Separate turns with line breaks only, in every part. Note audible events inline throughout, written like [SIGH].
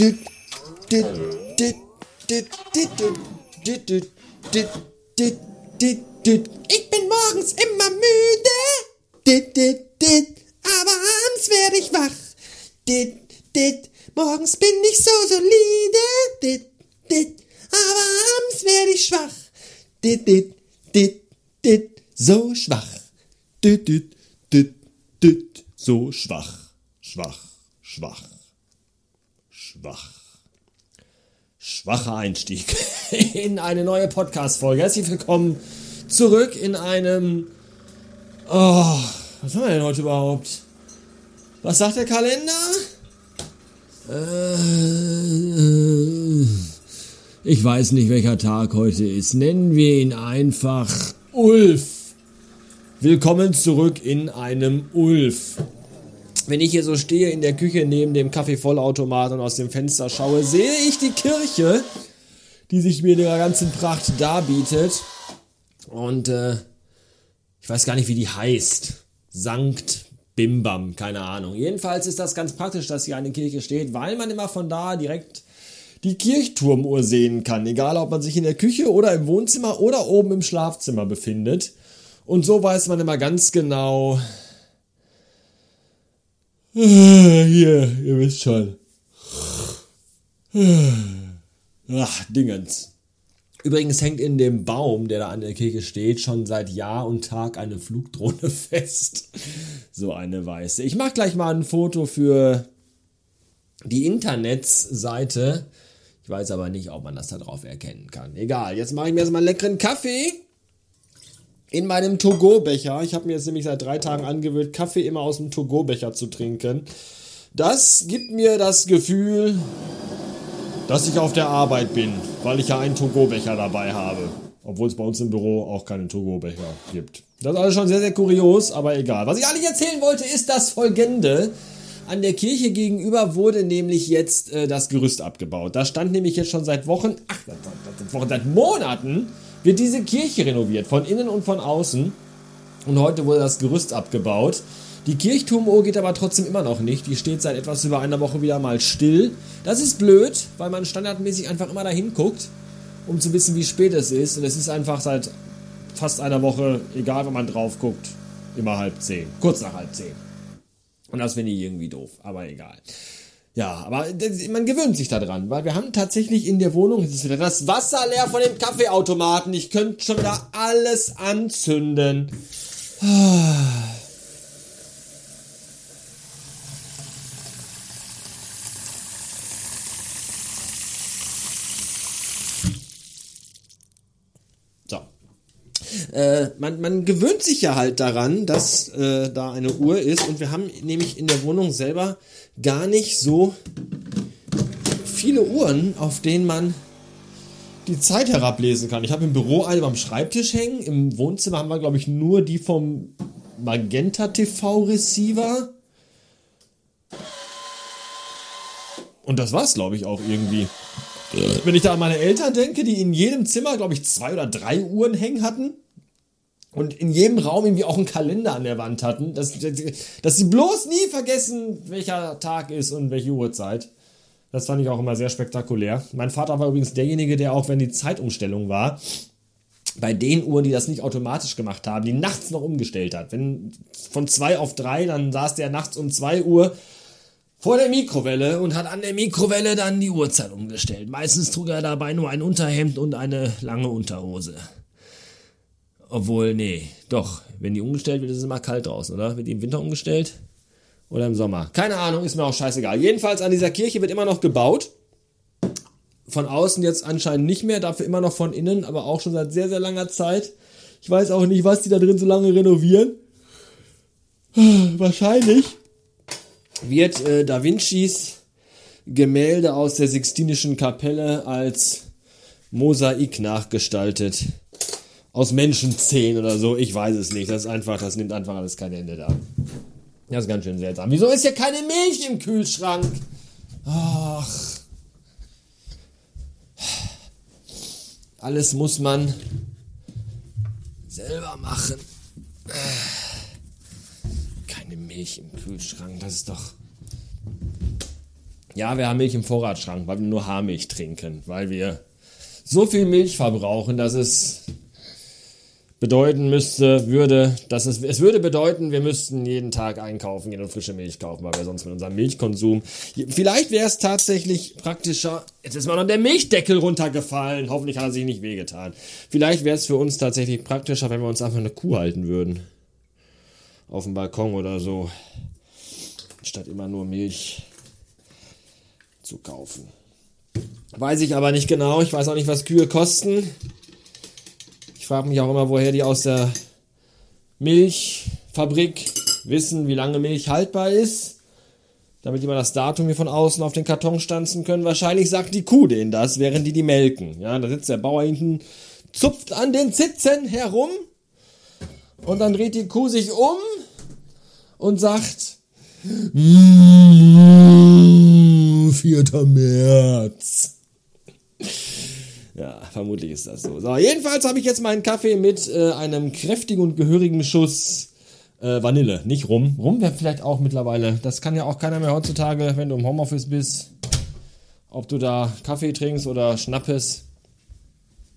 Ich bin morgens immer müde. Aber abends werde ich wach. Morgens bin ich so solide. Aber abends werde ich schwach. Dit, dit, dit, dit, so schwach. Dit, dit, dit, dit, so schwach. Schwach, schwach, schwach. Schwacher Einstieg [LAUGHS] in eine neue Podcast-Folge. Herzlich willkommen zurück in einem. Oh, was haben wir denn heute überhaupt? Was sagt der Kalender? Äh, ich weiß nicht, welcher Tag heute ist. Nennen wir ihn einfach Ulf. Willkommen zurück in einem Ulf. Wenn ich hier so stehe in der Küche neben dem Kaffeevollautomat und aus dem Fenster schaue, sehe ich die Kirche, die sich mir in ihrer ganzen Pracht darbietet. Und äh, ich weiß gar nicht, wie die heißt. Sankt Bimbam, keine Ahnung. Jedenfalls ist das ganz praktisch, dass hier eine Kirche steht, weil man immer von da direkt die Kirchturmuhr sehen kann. Egal, ob man sich in der Küche oder im Wohnzimmer oder oben im Schlafzimmer befindet. Und so weiß man immer ganz genau, hier, ihr wisst schon. Ach, Dingens. Übrigens hängt in dem Baum, der da an der Kirche steht, schon seit Jahr und Tag eine Flugdrohne [LAUGHS] fest. So eine weiße. Ich mache gleich mal ein Foto für die Internetsseite. Ich weiß aber nicht, ob man das da drauf erkennen kann. Egal, jetzt mache ich mir erstmal einen leckeren Kaffee in meinem Togo-Becher. Ich habe mir jetzt nämlich seit drei Tagen angewöhnt, Kaffee immer aus dem Togo-Becher zu trinken. Das gibt mir das Gefühl, dass ich auf der Arbeit bin, weil ich ja einen Togo-Becher dabei habe. Obwohl es bei uns im Büro auch keinen Togo-Becher gibt. Das ist alles schon sehr, sehr kurios, aber egal. Was ich eigentlich erzählen wollte, ist das folgende. An der Kirche gegenüber wurde nämlich jetzt äh, das Gerüst abgebaut. Da stand nämlich jetzt schon seit Wochen, ach, seit seit Monaten wird diese Kirche renoviert, von innen und von außen. Und heute wurde das Gerüst abgebaut. Die Kirchturmuhr geht aber trotzdem immer noch nicht. Die steht seit etwas über einer Woche wieder mal still. Das ist blöd, weil man standardmäßig einfach immer dahin guckt, um zu wissen, wie spät es ist. Und es ist einfach seit fast einer Woche, egal wenn man drauf guckt, immer halb zehn. Kurz nach halb zehn. Und das finde ich irgendwie doof, aber egal. Ja, aber man gewöhnt sich daran, weil wir haben tatsächlich in der Wohnung, jetzt ist wieder das Wasser leer von dem Kaffeeautomaten. Ich könnte schon wieder alles anzünden. Äh, man, man gewöhnt sich ja halt daran, dass äh, da eine Uhr ist und wir haben nämlich in der Wohnung selber gar nicht so viele Uhren, auf denen man die Zeit herablesen kann. Ich habe im Büro eine am Schreibtisch hängen. Im Wohnzimmer haben wir, glaube ich, nur die vom Magenta TV Receiver. Und das war's, glaube ich, auch irgendwie. Wenn ich da an meine Eltern denke, die in jedem Zimmer, glaube ich, zwei oder drei Uhren hängen hatten und in jedem Raum irgendwie auch einen Kalender an der Wand hatten, dass, dass sie bloß nie vergessen, welcher Tag ist und welche Uhrzeit. Das fand ich auch immer sehr spektakulär. Mein Vater war übrigens derjenige, der auch, wenn die Zeitumstellung war, bei den Uhren, die das nicht automatisch gemacht haben, die nachts noch umgestellt hat. Wenn von zwei auf drei, dann saß der nachts um zwei Uhr vor der Mikrowelle und hat an der Mikrowelle dann die Uhrzeit umgestellt. Meistens trug er dabei nur ein Unterhemd und eine lange Unterhose. Obwohl, nee, doch, wenn die umgestellt wird, ist es immer kalt draußen, oder? Wird die im Winter umgestellt? Oder im Sommer? Keine Ahnung, ist mir auch scheißegal. Jedenfalls an dieser Kirche wird immer noch gebaut. Von außen jetzt anscheinend nicht mehr, dafür immer noch von innen, aber auch schon seit sehr, sehr langer Zeit. Ich weiß auch nicht, was die da drin so lange renovieren. Wahrscheinlich wird äh, Da Vincis Gemälde aus der Sixtinischen Kapelle als Mosaik nachgestaltet aus Menschenzähnen oder so. Ich weiß es nicht. Das ist einfach, das nimmt einfach alles kein Ende da. Das ist ganz schön seltsam. Wieso ist hier keine Milch im Kühlschrank? Ach. Alles muss man selber machen. Keine Milch im Kühlschrank, das ist doch. Ja, wir haben Milch im Vorratsschrank, weil wir nur Haarmilch trinken, weil wir so viel Milch verbrauchen, dass es bedeuten müsste, würde, dass es, es würde bedeuten, wir müssten jeden Tag einkaufen gehen und frische Milch kaufen, weil wir sonst mit unserem Milchkonsum, vielleicht wäre es tatsächlich praktischer, jetzt ist mal noch der Milchdeckel runtergefallen, hoffentlich hat er sich nicht wehgetan. Vielleicht wäre es für uns tatsächlich praktischer, wenn wir uns einfach eine Kuh halten würden. Auf dem Balkon oder so. Statt immer nur Milch zu kaufen. Weiß ich aber nicht genau, ich weiß auch nicht, was Kühe kosten frage mich auch immer, woher die aus der Milchfabrik wissen, wie lange Milch haltbar ist. Damit die mal das Datum hier von außen auf den Karton stanzen können. Wahrscheinlich sagt die Kuh denen das, während die die melken. Ja, da sitzt der Bauer hinten, zupft an den Zitzen herum. Und dann dreht die Kuh sich um und sagt, 4. März. Ja, vermutlich ist das so. So, jedenfalls habe ich jetzt meinen Kaffee mit äh, einem kräftigen und gehörigen Schuss äh, Vanille, nicht Rum. Rum wäre vielleicht auch mittlerweile. Das kann ja auch keiner mehr heutzutage, wenn du im Homeoffice bist. Ob du da Kaffee trinkst oder Schnappes.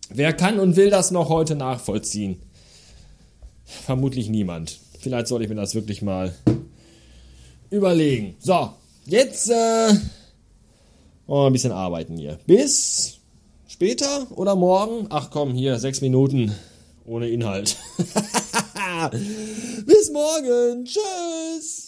Wer kann und will das noch heute nachvollziehen? Vermutlich niemand. Vielleicht sollte ich mir das wirklich mal überlegen. So, jetzt äh, oh, ein bisschen arbeiten hier. Bis Später oder morgen? Ach komm, hier, sechs Minuten ohne Inhalt. [LAUGHS] Bis morgen. Tschüss.